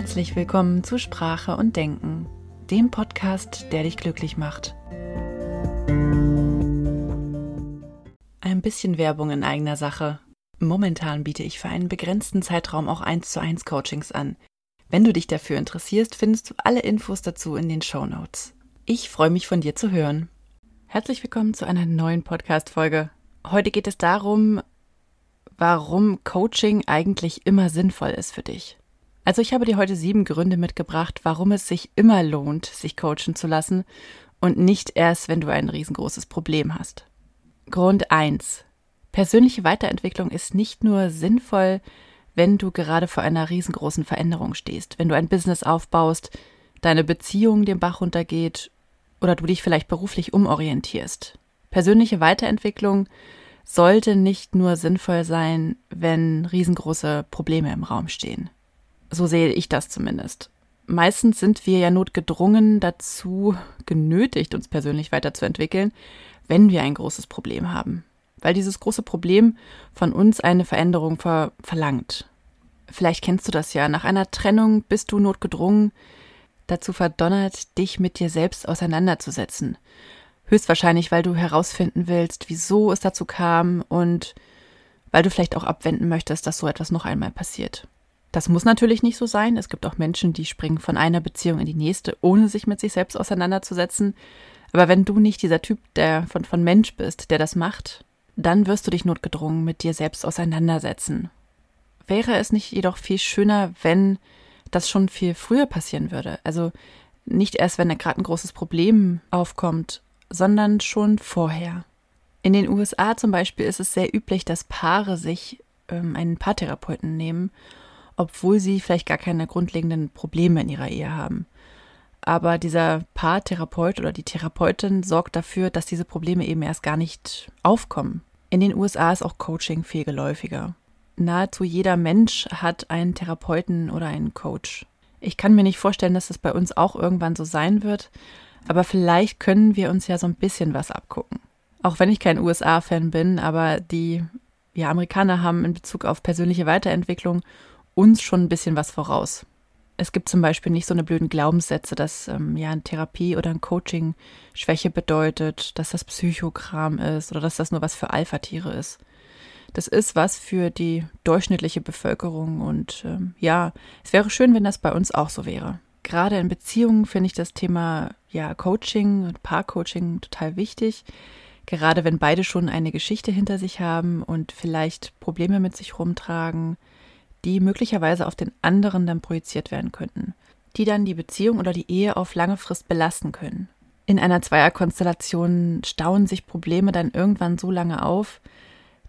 Herzlich willkommen zu Sprache und Denken, dem Podcast, der dich glücklich macht. Ein bisschen Werbung in eigener Sache. Momentan biete ich für einen begrenzten Zeitraum auch 1 zu 1 Coachings an. Wenn du dich dafür interessierst, findest du alle Infos dazu in den Show Notes. Ich freue mich von dir zu hören. Herzlich willkommen zu einer neuen Podcast-Folge. Heute geht es darum, warum Coaching eigentlich immer sinnvoll ist für dich. Also ich habe dir heute sieben Gründe mitgebracht, warum es sich immer lohnt, sich coachen zu lassen und nicht erst, wenn du ein riesengroßes Problem hast. Grund eins: Persönliche Weiterentwicklung ist nicht nur sinnvoll, wenn du gerade vor einer riesengroßen Veränderung stehst, wenn du ein Business aufbaust, deine Beziehung den Bach runtergeht oder du dich vielleicht beruflich umorientierst. Persönliche Weiterentwicklung sollte nicht nur sinnvoll sein, wenn riesengroße Probleme im Raum stehen. So sehe ich das zumindest. Meistens sind wir ja notgedrungen dazu genötigt, uns persönlich weiterzuentwickeln, wenn wir ein großes Problem haben. Weil dieses große Problem von uns eine Veränderung ver verlangt. Vielleicht kennst du das ja. Nach einer Trennung bist du notgedrungen, dazu verdonnert, dich mit dir selbst auseinanderzusetzen. Höchstwahrscheinlich, weil du herausfinden willst, wieso es dazu kam und weil du vielleicht auch abwenden möchtest, dass so etwas noch einmal passiert. Das muss natürlich nicht so sein. Es gibt auch Menschen, die springen von einer Beziehung in die nächste, ohne sich mit sich selbst auseinanderzusetzen. Aber wenn du nicht dieser Typ der von, von Mensch bist, der das macht, dann wirst du dich notgedrungen mit dir selbst auseinandersetzen. Wäre es nicht jedoch viel schöner, wenn das schon viel früher passieren würde? Also nicht erst, wenn da gerade ein großes Problem aufkommt, sondern schon vorher. In den USA zum Beispiel ist es sehr üblich, dass Paare sich ähm, einen Paartherapeuten nehmen obwohl sie vielleicht gar keine grundlegenden Probleme in ihrer Ehe haben. Aber dieser Paartherapeut oder die Therapeutin sorgt dafür, dass diese Probleme eben erst gar nicht aufkommen. In den USA ist auch Coaching viel geläufiger. Nahezu jeder Mensch hat einen Therapeuten oder einen Coach. Ich kann mir nicht vorstellen, dass das bei uns auch irgendwann so sein wird, aber vielleicht können wir uns ja so ein bisschen was abgucken. Auch wenn ich kein USA-Fan bin, aber die ja, Amerikaner haben in Bezug auf persönliche Weiterentwicklung uns schon ein bisschen was voraus. Es gibt zum Beispiel nicht so eine blöden Glaubenssätze, dass ähm, ja eine Therapie oder ein Coaching Schwäche bedeutet, dass das Psychogramm ist oder dass das nur was für Alpha-Tiere ist. Das ist was für die durchschnittliche Bevölkerung und ähm, ja, es wäre schön, wenn das bei uns auch so wäre. Gerade in Beziehungen finde ich das Thema ja Coaching und Paarcoaching total wichtig. Gerade wenn beide schon eine Geschichte hinter sich haben und vielleicht Probleme mit sich rumtragen, die möglicherweise auf den anderen dann projiziert werden könnten, die dann die Beziehung oder die Ehe auf lange Frist belasten können. In einer Zweierkonstellation stauen sich Probleme dann irgendwann so lange auf,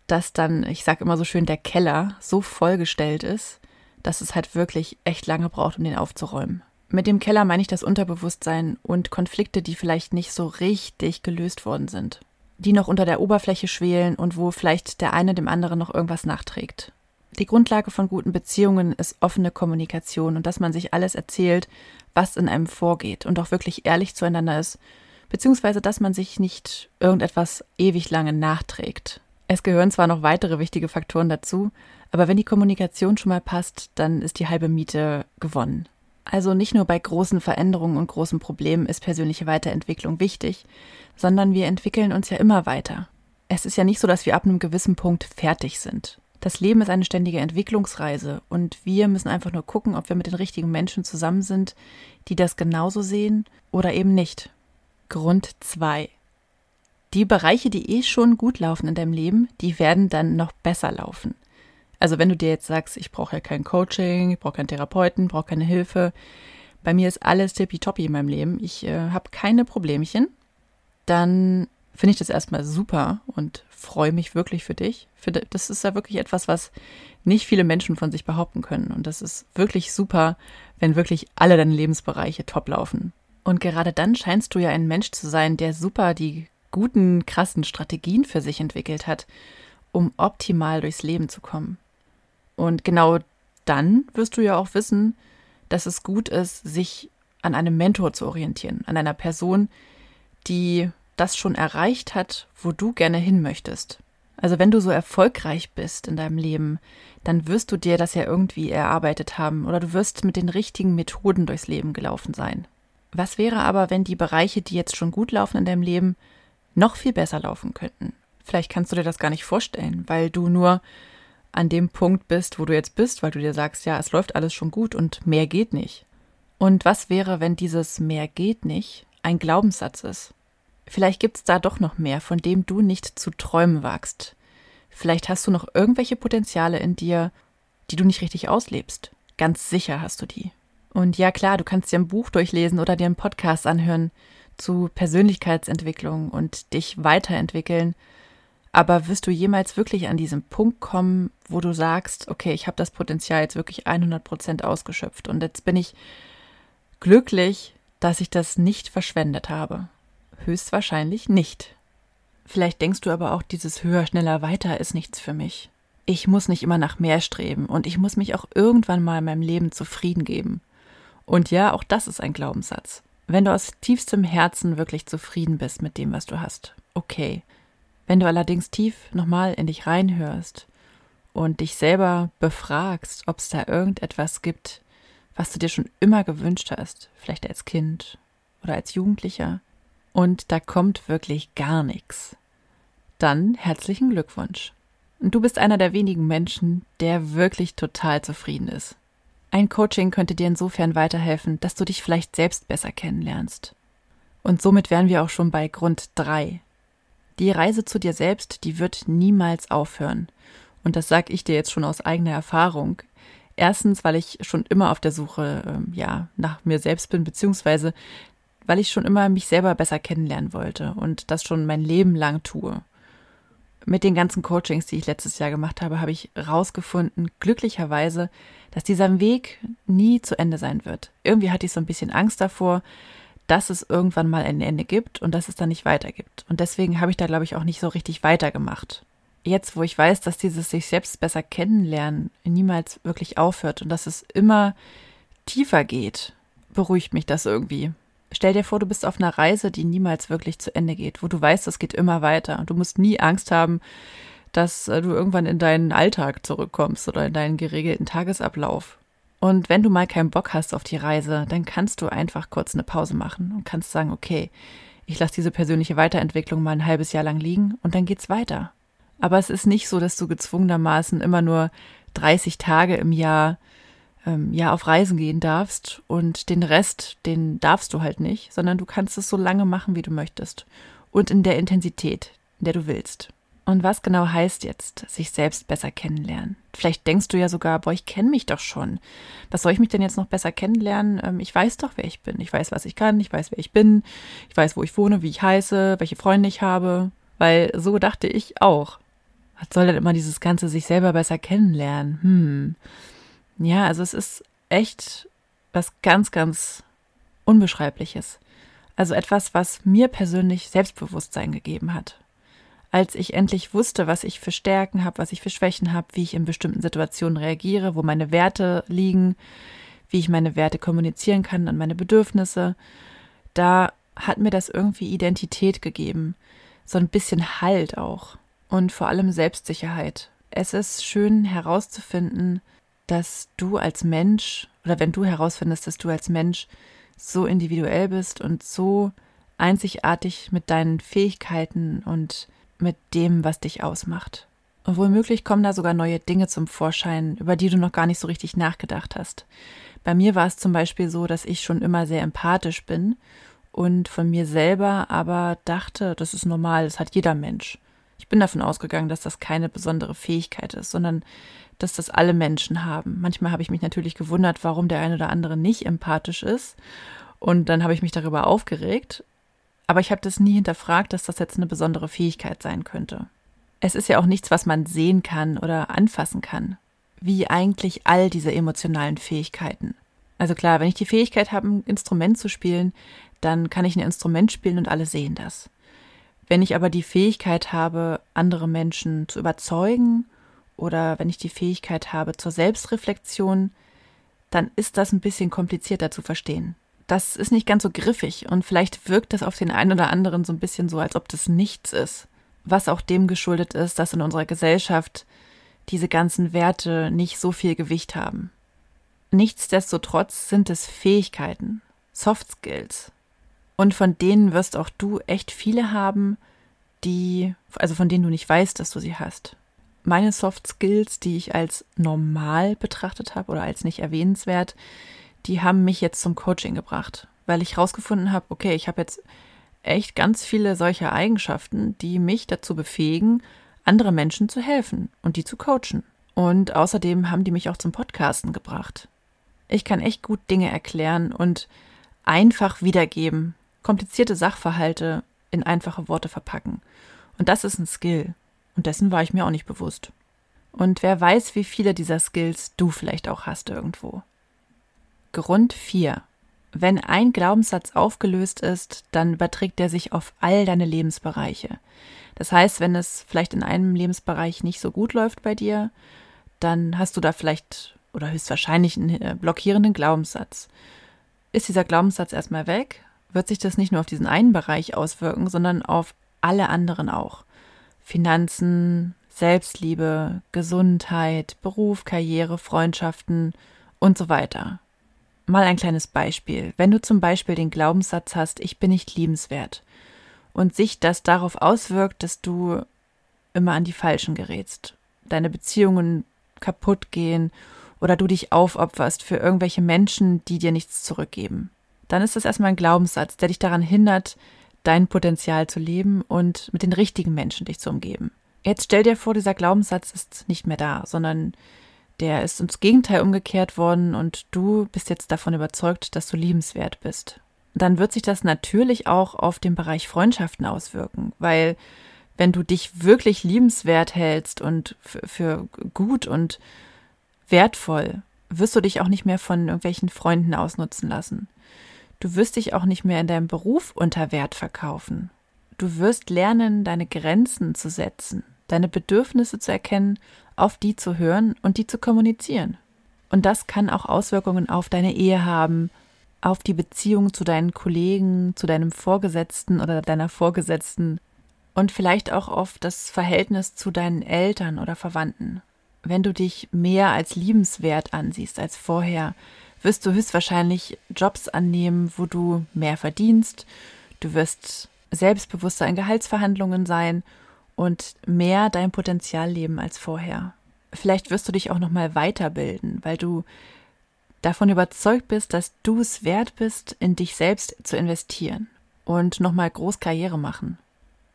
dass dann, ich sage immer so schön, der Keller so vollgestellt ist, dass es halt wirklich echt lange braucht, um den aufzuräumen. Mit dem Keller meine ich das Unterbewusstsein und Konflikte, die vielleicht nicht so richtig gelöst worden sind, die noch unter der Oberfläche schwelen und wo vielleicht der eine dem anderen noch irgendwas nachträgt. Die Grundlage von guten Beziehungen ist offene Kommunikation und dass man sich alles erzählt, was in einem vorgeht und auch wirklich ehrlich zueinander ist, beziehungsweise dass man sich nicht irgendetwas ewig lange nachträgt. Es gehören zwar noch weitere wichtige Faktoren dazu, aber wenn die Kommunikation schon mal passt, dann ist die halbe Miete gewonnen. Also nicht nur bei großen Veränderungen und großen Problemen ist persönliche Weiterentwicklung wichtig, sondern wir entwickeln uns ja immer weiter. Es ist ja nicht so, dass wir ab einem gewissen Punkt fertig sind. Das Leben ist eine ständige Entwicklungsreise und wir müssen einfach nur gucken, ob wir mit den richtigen Menschen zusammen sind, die das genauso sehen oder eben nicht. Grund 2. Die Bereiche, die eh schon gut laufen in deinem Leben, die werden dann noch besser laufen. Also wenn du dir jetzt sagst, ich brauche ja kein Coaching, ich brauche keinen Therapeuten, brauche keine Hilfe, bei mir ist alles tippitoppi in meinem Leben, ich äh, habe keine Problemchen, dann finde ich das erstmal super und freue mich wirklich für dich. Das ist ja wirklich etwas, was nicht viele Menschen von sich behaupten können. Und das ist wirklich super, wenn wirklich alle deine Lebensbereiche top laufen. Und gerade dann scheinst du ja ein Mensch zu sein, der super die guten, krassen Strategien für sich entwickelt hat, um optimal durchs Leben zu kommen. Und genau dann wirst du ja auch wissen, dass es gut ist, sich an einem Mentor zu orientieren, an einer Person, die das schon erreicht hat, wo du gerne hin möchtest. Also wenn du so erfolgreich bist in deinem Leben, dann wirst du dir das ja irgendwie erarbeitet haben oder du wirst mit den richtigen Methoden durchs Leben gelaufen sein. Was wäre aber, wenn die Bereiche, die jetzt schon gut laufen in deinem Leben, noch viel besser laufen könnten? Vielleicht kannst du dir das gar nicht vorstellen, weil du nur an dem Punkt bist, wo du jetzt bist, weil du dir sagst, ja, es läuft alles schon gut und mehr geht nicht. Und was wäre, wenn dieses mehr geht nicht ein Glaubenssatz ist? Vielleicht gibt es da doch noch mehr, von dem du nicht zu träumen wagst. Vielleicht hast du noch irgendwelche Potenziale in dir, die du nicht richtig auslebst. Ganz sicher hast du die. Und ja klar, du kannst dir ein Buch durchlesen oder dir einen Podcast anhören zu Persönlichkeitsentwicklung und dich weiterentwickeln. Aber wirst du jemals wirklich an diesen Punkt kommen, wo du sagst, okay, ich habe das Potenzial jetzt wirklich 100 Prozent ausgeschöpft und jetzt bin ich glücklich, dass ich das nicht verschwendet habe? Höchstwahrscheinlich nicht. Vielleicht denkst du aber auch, dieses höher, schneller, weiter ist nichts für mich. Ich muss nicht immer nach mehr streben und ich muss mich auch irgendwann mal in meinem Leben zufrieden geben. Und ja, auch das ist ein Glaubenssatz. Wenn du aus tiefstem Herzen wirklich zufrieden bist mit dem, was du hast, okay. Wenn du allerdings tief nochmal in dich reinhörst und dich selber befragst, ob es da irgendetwas gibt, was du dir schon immer gewünscht hast, vielleicht als Kind oder als Jugendlicher, und da kommt wirklich gar nichts, dann herzlichen Glückwunsch. Und du bist einer der wenigen Menschen, der wirklich total zufrieden ist. Ein Coaching könnte dir insofern weiterhelfen, dass du dich vielleicht selbst besser kennenlernst. Und somit wären wir auch schon bei Grund 3. Die Reise zu dir selbst, die wird niemals aufhören. Und das sage ich dir jetzt schon aus eigener Erfahrung. Erstens, weil ich schon immer auf der Suche ähm, ja, nach mir selbst bin, beziehungsweise weil ich schon immer mich selber besser kennenlernen wollte und das schon mein Leben lang tue mit den ganzen Coachings, die ich letztes Jahr gemacht habe, habe ich rausgefunden, glücklicherweise, dass dieser Weg nie zu Ende sein wird. Irgendwie hatte ich so ein bisschen Angst davor, dass es irgendwann mal ein Ende gibt und dass es dann nicht weitergibt. Und deswegen habe ich da, glaube ich, auch nicht so richtig weitergemacht. Jetzt, wo ich weiß, dass dieses sich selbst besser kennenlernen niemals wirklich aufhört und dass es immer tiefer geht, beruhigt mich das irgendwie. Stell dir vor, du bist auf einer Reise, die niemals wirklich zu Ende geht, wo du weißt, es geht immer weiter und du musst nie Angst haben, dass äh, du irgendwann in deinen Alltag zurückkommst oder in deinen geregelten Tagesablauf. Und wenn du mal keinen Bock hast auf die Reise, dann kannst du einfach kurz eine Pause machen und kannst sagen, okay, ich lasse diese persönliche Weiterentwicklung mal ein halbes Jahr lang liegen und dann geht's weiter. Aber es ist nicht so, dass du gezwungenermaßen immer nur 30 Tage im Jahr ähm, ja auf Reisen gehen darfst und den Rest, den darfst du halt nicht, sondern du kannst es so lange machen, wie du möchtest und in der Intensität, in der du willst. Und was genau heißt jetzt, sich selbst besser kennenlernen? Vielleicht denkst du ja sogar, boah, ich kenne mich doch schon. Was soll ich mich denn jetzt noch besser kennenlernen? Ähm, ich weiß doch, wer ich bin. Ich weiß, was ich kann. Ich weiß, wer ich bin. Ich weiß, wo ich wohne, wie ich heiße, welche Freunde ich habe. Weil so dachte ich auch. Was soll denn immer dieses ganze sich selber besser kennenlernen? Hm. Ja, also es ist echt was ganz, ganz Unbeschreibliches. Also etwas, was mir persönlich Selbstbewusstsein gegeben hat. Als ich endlich wusste, was ich für Stärken habe, was ich für Schwächen habe, wie ich in bestimmten Situationen reagiere, wo meine Werte liegen, wie ich meine Werte kommunizieren kann an meine Bedürfnisse, da hat mir das irgendwie Identität gegeben. So ein bisschen Halt auch. Und vor allem Selbstsicherheit. Es ist schön herauszufinden, dass du als Mensch oder wenn du herausfindest, dass du als Mensch so individuell bist und so einzigartig mit deinen Fähigkeiten und mit dem, was dich ausmacht. Und womöglich kommen da sogar neue Dinge zum Vorschein, über die du noch gar nicht so richtig nachgedacht hast. Bei mir war es zum Beispiel so, dass ich schon immer sehr empathisch bin und von mir selber aber dachte, das ist normal, das hat jeder Mensch. Ich bin davon ausgegangen, dass das keine besondere Fähigkeit ist, sondern dass das alle Menschen haben. Manchmal habe ich mich natürlich gewundert, warum der eine oder andere nicht empathisch ist. Und dann habe ich mich darüber aufgeregt. Aber ich habe das nie hinterfragt, dass das jetzt eine besondere Fähigkeit sein könnte. Es ist ja auch nichts, was man sehen kann oder anfassen kann. Wie eigentlich all diese emotionalen Fähigkeiten. Also klar, wenn ich die Fähigkeit habe, ein Instrument zu spielen, dann kann ich ein Instrument spielen und alle sehen das. Wenn ich aber die Fähigkeit habe, andere Menschen zu überzeugen oder wenn ich die Fähigkeit habe zur Selbstreflexion, dann ist das ein bisschen komplizierter zu verstehen. Das ist nicht ganz so griffig und vielleicht wirkt das auf den einen oder anderen so ein bisschen so, als ob das nichts ist. was auch dem geschuldet ist, dass in unserer Gesellschaft diese ganzen Werte nicht so viel Gewicht haben. Nichtsdestotrotz sind es Fähigkeiten, Soft Skills. Und von denen wirst auch du echt viele haben, die, also von denen du nicht weißt, dass du sie hast. Meine Soft Skills, die ich als normal betrachtet habe oder als nicht erwähnenswert, die haben mich jetzt zum Coaching gebracht, weil ich herausgefunden habe, okay, ich habe jetzt echt ganz viele solcher Eigenschaften, die mich dazu befähigen, andere Menschen zu helfen und die zu coachen. Und außerdem haben die mich auch zum Podcasten gebracht. Ich kann echt gut Dinge erklären und einfach wiedergeben, komplizierte Sachverhalte in einfache Worte verpacken. Und das ist ein Skill. Und dessen war ich mir auch nicht bewusst. Und wer weiß, wie viele dieser Skills du vielleicht auch hast irgendwo. Grund 4. Wenn ein Glaubenssatz aufgelöst ist, dann überträgt er sich auf all deine Lebensbereiche. Das heißt, wenn es vielleicht in einem Lebensbereich nicht so gut läuft bei dir, dann hast du da vielleicht oder höchstwahrscheinlich einen äh, blockierenden Glaubenssatz. Ist dieser Glaubenssatz erstmal weg, wird sich das nicht nur auf diesen einen Bereich auswirken, sondern auf alle anderen auch. Finanzen, Selbstliebe, Gesundheit, Beruf, Karriere, Freundschaften und so weiter. Mal ein kleines Beispiel. Wenn du zum Beispiel den Glaubenssatz hast, ich bin nicht liebenswert und sich das darauf auswirkt, dass du immer an die Falschen gerätst, deine Beziehungen kaputt gehen oder du dich aufopferst für irgendwelche Menschen, die dir nichts zurückgeben, dann ist das erstmal ein Glaubenssatz, der dich daran hindert, dein Potenzial zu leben und mit den richtigen Menschen dich zu umgeben. Jetzt stell dir vor, dieser Glaubenssatz ist nicht mehr da, sondern der ist ins Gegenteil umgekehrt worden und du bist jetzt davon überzeugt, dass du liebenswert bist. Dann wird sich das natürlich auch auf den Bereich Freundschaften auswirken, weil wenn du dich wirklich liebenswert hältst und für gut und wertvoll, wirst du dich auch nicht mehr von irgendwelchen Freunden ausnutzen lassen. Du wirst dich auch nicht mehr in deinem Beruf unter Wert verkaufen. Du wirst lernen, deine Grenzen zu setzen, deine Bedürfnisse zu erkennen, auf die zu hören und die zu kommunizieren. Und das kann auch Auswirkungen auf deine Ehe haben, auf die Beziehung zu deinen Kollegen, zu deinem Vorgesetzten oder deiner Vorgesetzten und vielleicht auch auf das Verhältnis zu deinen Eltern oder Verwandten. Wenn du dich mehr als liebenswert ansiehst als vorher, wirst du höchstwahrscheinlich Jobs annehmen, wo du mehr verdienst. Du wirst selbstbewusster in Gehaltsverhandlungen sein und mehr dein Potenzial leben als vorher. Vielleicht wirst du dich auch noch mal weiterbilden, weil du davon überzeugt bist, dass du es wert bist, in dich selbst zu investieren und noch mal groß Karriere machen.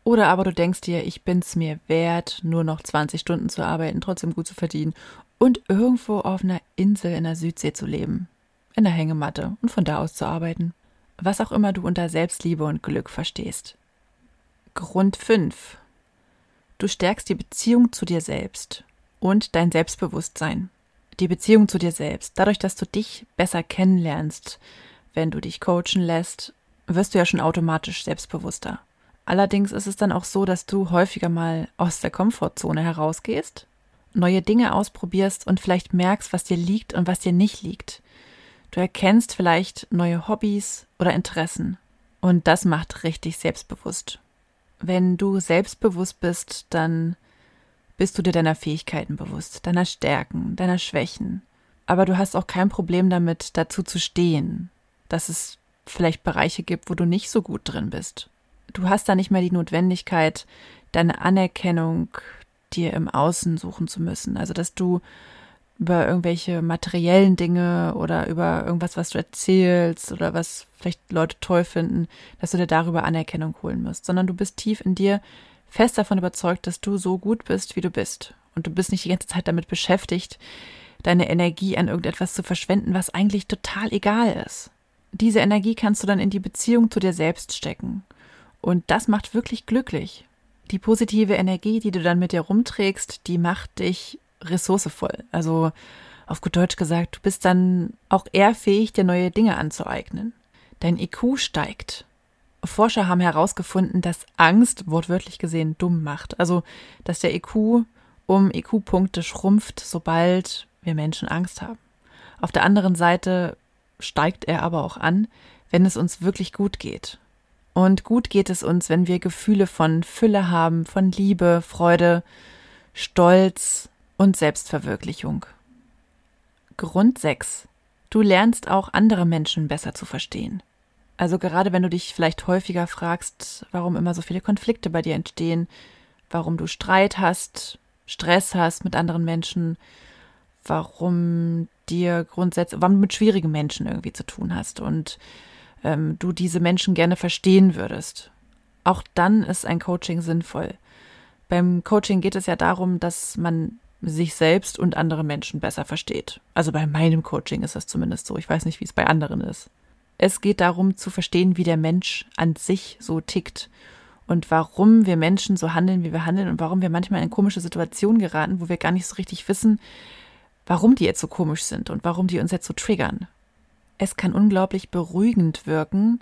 Oder aber du denkst dir, ich bin's mir wert, nur noch 20 Stunden zu arbeiten, trotzdem gut zu verdienen und irgendwo auf einer Insel in der Südsee zu leben in der Hängematte und von da aus zu arbeiten. Was auch immer du unter Selbstliebe und Glück verstehst. Grund 5. Du stärkst die Beziehung zu dir selbst und dein Selbstbewusstsein. Die Beziehung zu dir selbst. Dadurch, dass du dich besser kennenlernst, wenn du dich coachen lässt, wirst du ja schon automatisch selbstbewusster. Allerdings ist es dann auch so, dass du häufiger mal aus der Komfortzone herausgehst, neue Dinge ausprobierst und vielleicht merkst, was dir liegt und was dir nicht liegt. Du erkennst vielleicht neue Hobbys oder Interessen. Und das macht richtig selbstbewusst. Wenn du selbstbewusst bist, dann bist du dir deiner Fähigkeiten bewusst, deiner Stärken, deiner Schwächen. Aber du hast auch kein Problem damit, dazu zu stehen, dass es vielleicht Bereiche gibt, wo du nicht so gut drin bist. Du hast da nicht mehr die Notwendigkeit, deine Anerkennung dir im Außen suchen zu müssen. Also, dass du über irgendwelche materiellen Dinge oder über irgendwas, was du erzählst oder was vielleicht Leute toll finden, dass du dir darüber Anerkennung holen musst, sondern du bist tief in dir fest davon überzeugt, dass du so gut bist, wie du bist. Und du bist nicht die ganze Zeit damit beschäftigt, deine Energie an irgendetwas zu verschwenden, was eigentlich total egal ist. Diese Energie kannst du dann in die Beziehung zu dir selbst stecken. Und das macht wirklich glücklich. Die positive Energie, die du dann mit dir rumträgst, die macht dich ressourcevoll. Also auf gut Deutsch gesagt, du bist dann auch eher fähig, dir neue Dinge anzueignen. Dein IQ steigt. Forscher haben herausgefunden, dass Angst wortwörtlich gesehen dumm macht. Also, dass der IQ um IQ-Punkte schrumpft, sobald wir Menschen Angst haben. Auf der anderen Seite steigt er aber auch an, wenn es uns wirklich gut geht. Und gut geht es uns, wenn wir Gefühle von Fülle haben, von Liebe, Freude, Stolz und Selbstverwirklichung. Grund 6. Du lernst auch andere Menschen besser zu verstehen. Also gerade wenn du dich vielleicht häufiger fragst, warum immer so viele Konflikte bei dir entstehen, warum du Streit hast, Stress hast mit anderen Menschen, warum dir grundsätzlich, warum du mit schwierigen Menschen irgendwie zu tun hast und ähm, du diese Menschen gerne verstehen würdest. Auch dann ist ein Coaching sinnvoll. Beim Coaching geht es ja darum, dass man sich selbst und andere Menschen besser versteht. Also bei meinem Coaching ist das zumindest so. Ich weiß nicht, wie es bei anderen ist. Es geht darum zu verstehen, wie der Mensch an sich so tickt und warum wir Menschen so handeln, wie wir handeln und warum wir manchmal in komische Situationen geraten, wo wir gar nicht so richtig wissen, warum die jetzt so komisch sind und warum die uns jetzt so triggern. Es kann unglaublich beruhigend wirken,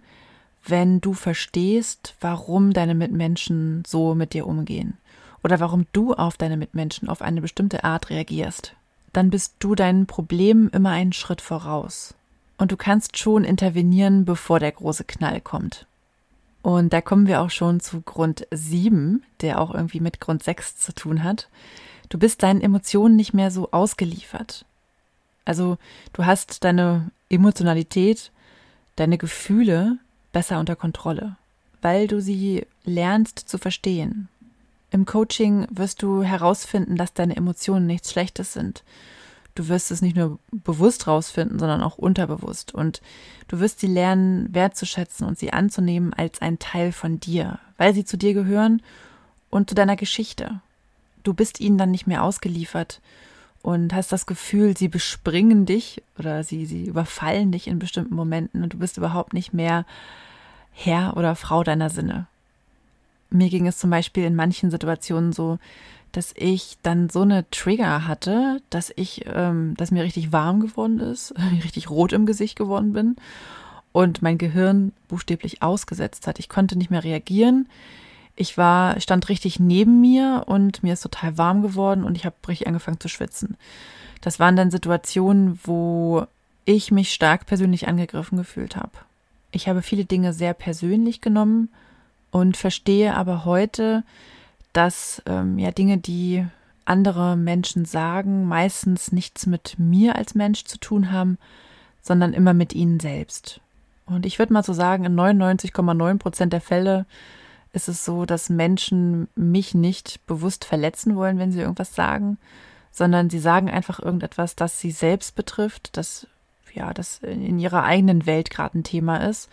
wenn du verstehst, warum deine Mitmenschen so mit dir umgehen oder warum du auf deine Mitmenschen auf eine bestimmte Art reagierst. Dann bist du deinen Problemen immer einen Schritt voraus und du kannst schon intervenieren, bevor der große Knall kommt. Und da kommen wir auch schon zu Grund 7, der auch irgendwie mit Grund 6 zu tun hat. Du bist deinen Emotionen nicht mehr so ausgeliefert. Also du hast deine Emotionalität, deine Gefühle besser unter Kontrolle, weil du sie lernst zu verstehen. Im Coaching wirst du herausfinden, dass deine Emotionen nichts Schlechtes sind du wirst es nicht nur bewusst rausfinden, sondern auch unterbewusst. Und du wirst sie lernen, wertzuschätzen und sie anzunehmen als ein Teil von dir, weil sie zu dir gehören und zu deiner Geschichte. Du bist ihnen dann nicht mehr ausgeliefert und hast das Gefühl, sie bespringen dich oder sie, sie überfallen dich in bestimmten Momenten und du bist überhaupt nicht mehr Herr oder Frau deiner Sinne. Mir ging es zum Beispiel in manchen Situationen so, dass ich dann so eine Trigger hatte, dass ich, ähm, dass mir richtig warm geworden ist, richtig rot im Gesicht geworden bin und mein Gehirn buchstäblich ausgesetzt hat. Ich konnte nicht mehr reagieren. Ich war, stand richtig neben mir und mir ist total warm geworden und ich habe richtig angefangen zu schwitzen. Das waren dann Situationen, wo ich mich stark persönlich angegriffen gefühlt habe. Ich habe viele Dinge sehr persönlich genommen und verstehe aber heute, dass ähm, ja Dinge, die andere Menschen sagen, meistens nichts mit mir als Mensch zu tun haben, sondern immer mit ihnen selbst. Und ich würde mal so sagen, in 99,9 Prozent der Fälle ist es so, dass Menschen mich nicht bewusst verletzen wollen, wenn sie irgendwas sagen, sondern sie sagen einfach irgendetwas, das sie selbst betrifft, das ja, das in ihrer eigenen Welt gerade ein Thema ist,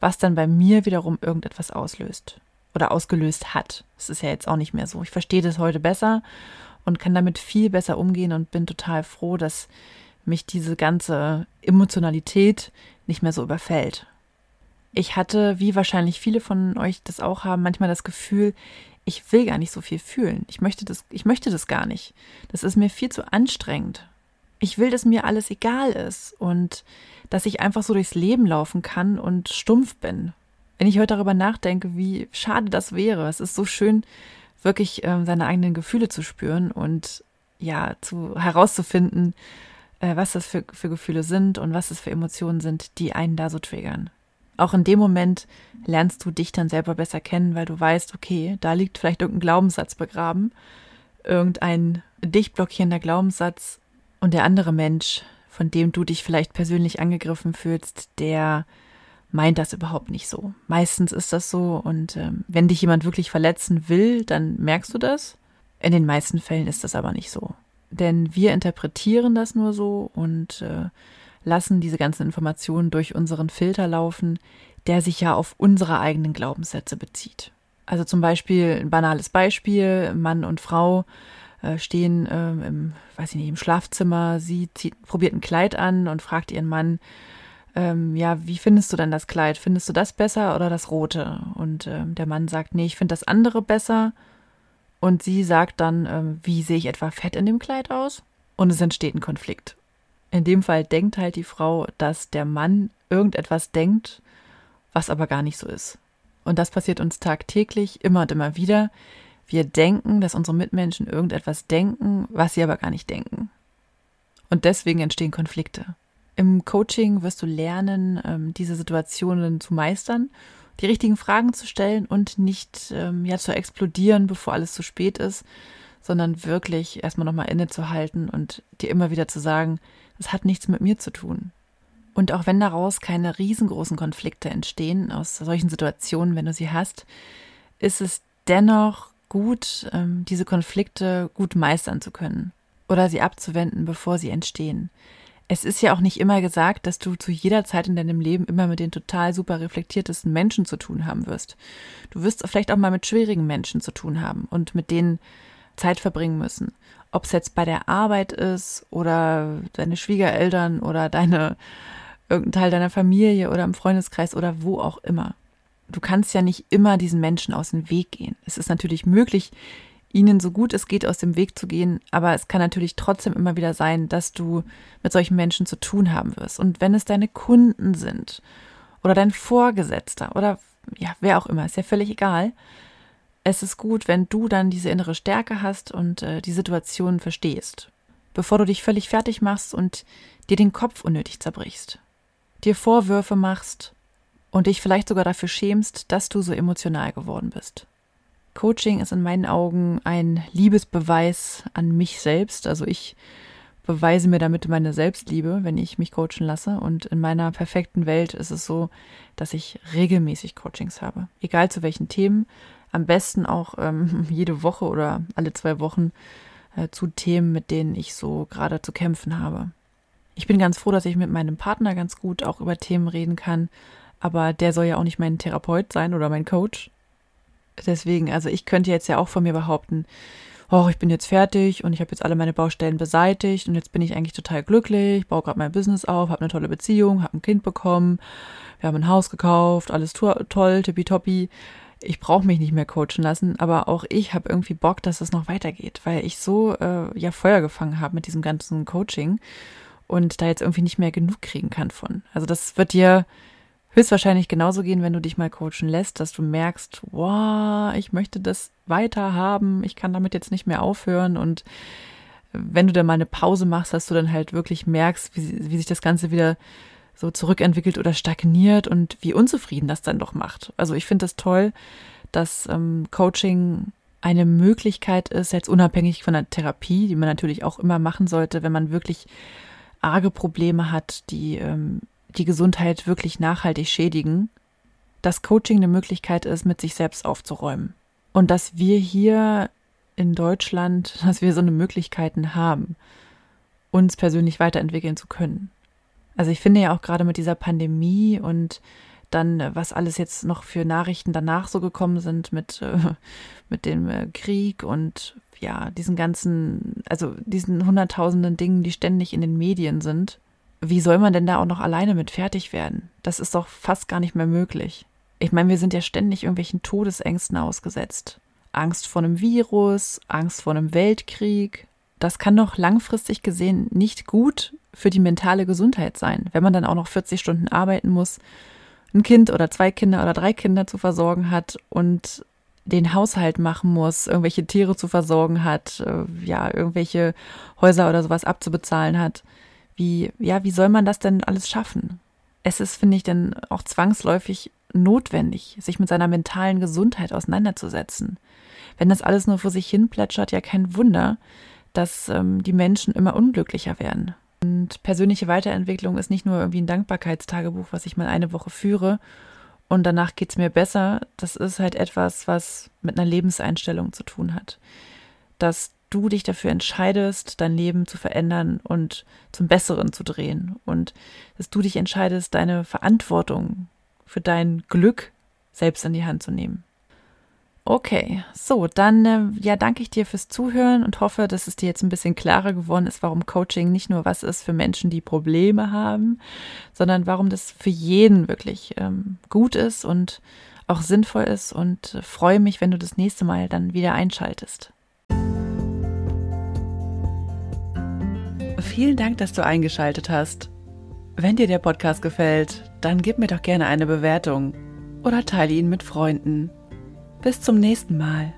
was dann bei mir wiederum irgendetwas auslöst oder ausgelöst hat. Das ist ja jetzt auch nicht mehr so. Ich verstehe das heute besser und kann damit viel besser umgehen und bin total froh, dass mich diese ganze Emotionalität nicht mehr so überfällt. Ich hatte, wie wahrscheinlich viele von euch das auch haben, manchmal das Gefühl, ich will gar nicht so viel fühlen. Ich möchte das, ich möchte das gar nicht. Das ist mir viel zu anstrengend. Ich will, dass mir alles egal ist und dass ich einfach so durchs Leben laufen kann und stumpf bin, wenn ich heute darüber nachdenke, wie schade das wäre. Es ist so schön, wirklich ähm, seine eigenen Gefühle zu spüren und ja, zu herauszufinden, äh, was das für, für Gefühle sind und was es für Emotionen sind, die einen da so triggern. Auch in dem Moment lernst du dich dann selber besser kennen, weil du weißt, okay, da liegt vielleicht irgendein Glaubenssatz begraben, irgendein dich blockierender Glaubenssatz und der andere Mensch, von dem du dich vielleicht persönlich angegriffen fühlst, der meint das überhaupt nicht so. Meistens ist das so und ähm, wenn dich jemand wirklich verletzen will, dann merkst du das. In den meisten Fällen ist das aber nicht so. Denn wir interpretieren das nur so und äh, lassen diese ganzen Informationen durch unseren Filter laufen, der sich ja auf unsere eigenen Glaubenssätze bezieht. Also zum Beispiel ein banales Beispiel, Mann und Frau äh, stehen äh, im, weiß ich nicht, im Schlafzimmer, sie zieht, probiert ein Kleid an und fragt ihren Mann, ähm, ja, wie findest du denn das Kleid? Findest du das besser oder das rote? Und ähm, der Mann sagt, nee, ich finde das andere besser. Und sie sagt dann, ähm, wie sehe ich etwa fett in dem Kleid aus? Und es entsteht ein Konflikt. In dem Fall denkt halt die Frau, dass der Mann irgendetwas denkt, was aber gar nicht so ist. Und das passiert uns tagtäglich immer und immer wieder. Wir denken, dass unsere Mitmenschen irgendetwas denken, was sie aber gar nicht denken. Und deswegen entstehen Konflikte. Im Coaching wirst du lernen, ähm, diese Situationen zu meistern. die richtigen Fragen zu stellen und nicht ähm, ja zu explodieren, bevor alles zu spät ist, sondern wirklich erstmal nochmal innezuhalten und dir immer wieder zu sagen, es hat nichts mit mir zu tun. Und auch wenn daraus keine riesengroßen Konflikte entstehen aus solchen Situationen, wenn du sie hast, ist es dennoch gut, ähm, diese Konflikte gut meistern zu können oder sie abzuwenden, bevor sie entstehen. Es ist ja auch nicht immer gesagt, dass du zu jeder Zeit in deinem Leben immer mit den total super reflektiertesten Menschen zu tun haben wirst. Du wirst vielleicht auch mal mit schwierigen Menschen zu tun haben und mit denen Zeit verbringen müssen. Ob es jetzt bei der Arbeit ist oder deine Schwiegereltern oder deine irgendein Teil deiner Familie oder im Freundeskreis oder wo auch immer. Du kannst ja nicht immer diesen Menschen aus dem Weg gehen. Es ist natürlich möglich, ihnen so gut es geht aus dem Weg zu gehen, aber es kann natürlich trotzdem immer wieder sein, dass du mit solchen Menschen zu tun haben wirst. Und wenn es deine Kunden sind oder dein Vorgesetzter oder ja, wer auch immer, ist ja völlig egal. Es ist gut, wenn du dann diese innere Stärke hast und äh, die Situation verstehst, bevor du dich völlig fertig machst und dir den Kopf unnötig zerbrichst, dir Vorwürfe machst und dich vielleicht sogar dafür schämst, dass du so emotional geworden bist. Coaching ist in meinen Augen ein Liebesbeweis an mich selbst. Also ich beweise mir damit meine Selbstliebe, wenn ich mich coachen lasse. Und in meiner perfekten Welt ist es so, dass ich regelmäßig Coachings habe. Egal zu welchen Themen. Am besten auch ähm, jede Woche oder alle zwei Wochen äh, zu Themen, mit denen ich so gerade zu kämpfen habe. Ich bin ganz froh, dass ich mit meinem Partner ganz gut auch über Themen reden kann. Aber der soll ja auch nicht mein Therapeut sein oder mein Coach. Deswegen, also ich könnte jetzt ja auch von mir behaupten, oh, ich bin jetzt fertig und ich habe jetzt alle meine Baustellen beseitigt und jetzt bin ich eigentlich total glücklich, baue gerade mein Business auf, habe eine tolle Beziehung, habe ein Kind bekommen, wir haben ein Haus gekauft, alles to toll, tippitoppi. Ich brauche mich nicht mehr coachen lassen, aber auch ich habe irgendwie Bock, dass es noch weitergeht, weil ich so äh, ja Feuer gefangen habe mit diesem ganzen Coaching und da jetzt irgendwie nicht mehr genug kriegen kann von. Also das wird dir höchstwahrscheinlich genauso gehen, wenn du dich mal coachen lässt, dass du merkst, wow, ich möchte das weiter haben, ich kann damit jetzt nicht mehr aufhören und wenn du dann mal eine Pause machst, dass du dann halt wirklich merkst, wie, wie sich das Ganze wieder so zurückentwickelt oder stagniert und wie unzufrieden das dann doch macht. Also ich finde das toll, dass ähm, Coaching eine Möglichkeit ist, jetzt unabhängig von der Therapie, die man natürlich auch immer machen sollte, wenn man wirklich arge Probleme hat, die ähm, die Gesundheit wirklich nachhaltig schädigen, dass Coaching eine Möglichkeit ist, mit sich selbst aufzuräumen. Und dass wir hier in Deutschland, dass wir so eine Möglichkeiten haben, uns persönlich weiterentwickeln zu können. Also ich finde ja auch gerade mit dieser Pandemie und dann, was alles jetzt noch für Nachrichten danach so gekommen sind mit, äh, mit dem äh, Krieg und ja, diesen ganzen, also diesen hunderttausenden Dingen, die ständig in den Medien sind, wie soll man denn da auch noch alleine mit fertig werden? Das ist doch fast gar nicht mehr möglich. Ich meine, wir sind ja ständig irgendwelchen Todesängsten ausgesetzt. Angst vor einem Virus, Angst vor einem Weltkrieg. Das kann doch langfristig gesehen nicht gut für die mentale Gesundheit sein, wenn man dann auch noch 40 Stunden arbeiten muss, ein Kind oder zwei Kinder oder drei Kinder zu versorgen hat und den Haushalt machen muss, irgendwelche Tiere zu versorgen hat, äh, ja, irgendwelche Häuser oder sowas abzubezahlen hat. Wie, ja, wie soll man das denn alles schaffen? Es ist, finde ich, dann auch zwangsläufig notwendig, sich mit seiner mentalen Gesundheit auseinanderzusetzen. Wenn das alles nur vor sich hin plätschert, ja kein Wunder, dass ähm, die Menschen immer unglücklicher werden. Und persönliche Weiterentwicklung ist nicht nur irgendwie ein Dankbarkeitstagebuch, was ich mal eine Woche führe und danach geht's mir besser. Das ist halt etwas, was mit einer Lebenseinstellung zu tun hat. Dass du dich dafür entscheidest, dein Leben zu verändern und zum Besseren zu drehen und dass du dich entscheidest, deine Verantwortung für dein Glück selbst in die Hand zu nehmen. Okay, so, dann äh, ja, danke ich dir fürs Zuhören und hoffe, dass es dir jetzt ein bisschen klarer geworden ist, warum Coaching nicht nur was ist für Menschen, die Probleme haben, sondern warum das für jeden wirklich ähm, gut ist und auch sinnvoll ist und äh, freue mich, wenn du das nächste Mal dann wieder einschaltest. Vielen Dank, dass du eingeschaltet hast. Wenn dir der Podcast gefällt, dann gib mir doch gerne eine Bewertung oder teile ihn mit Freunden. Bis zum nächsten Mal.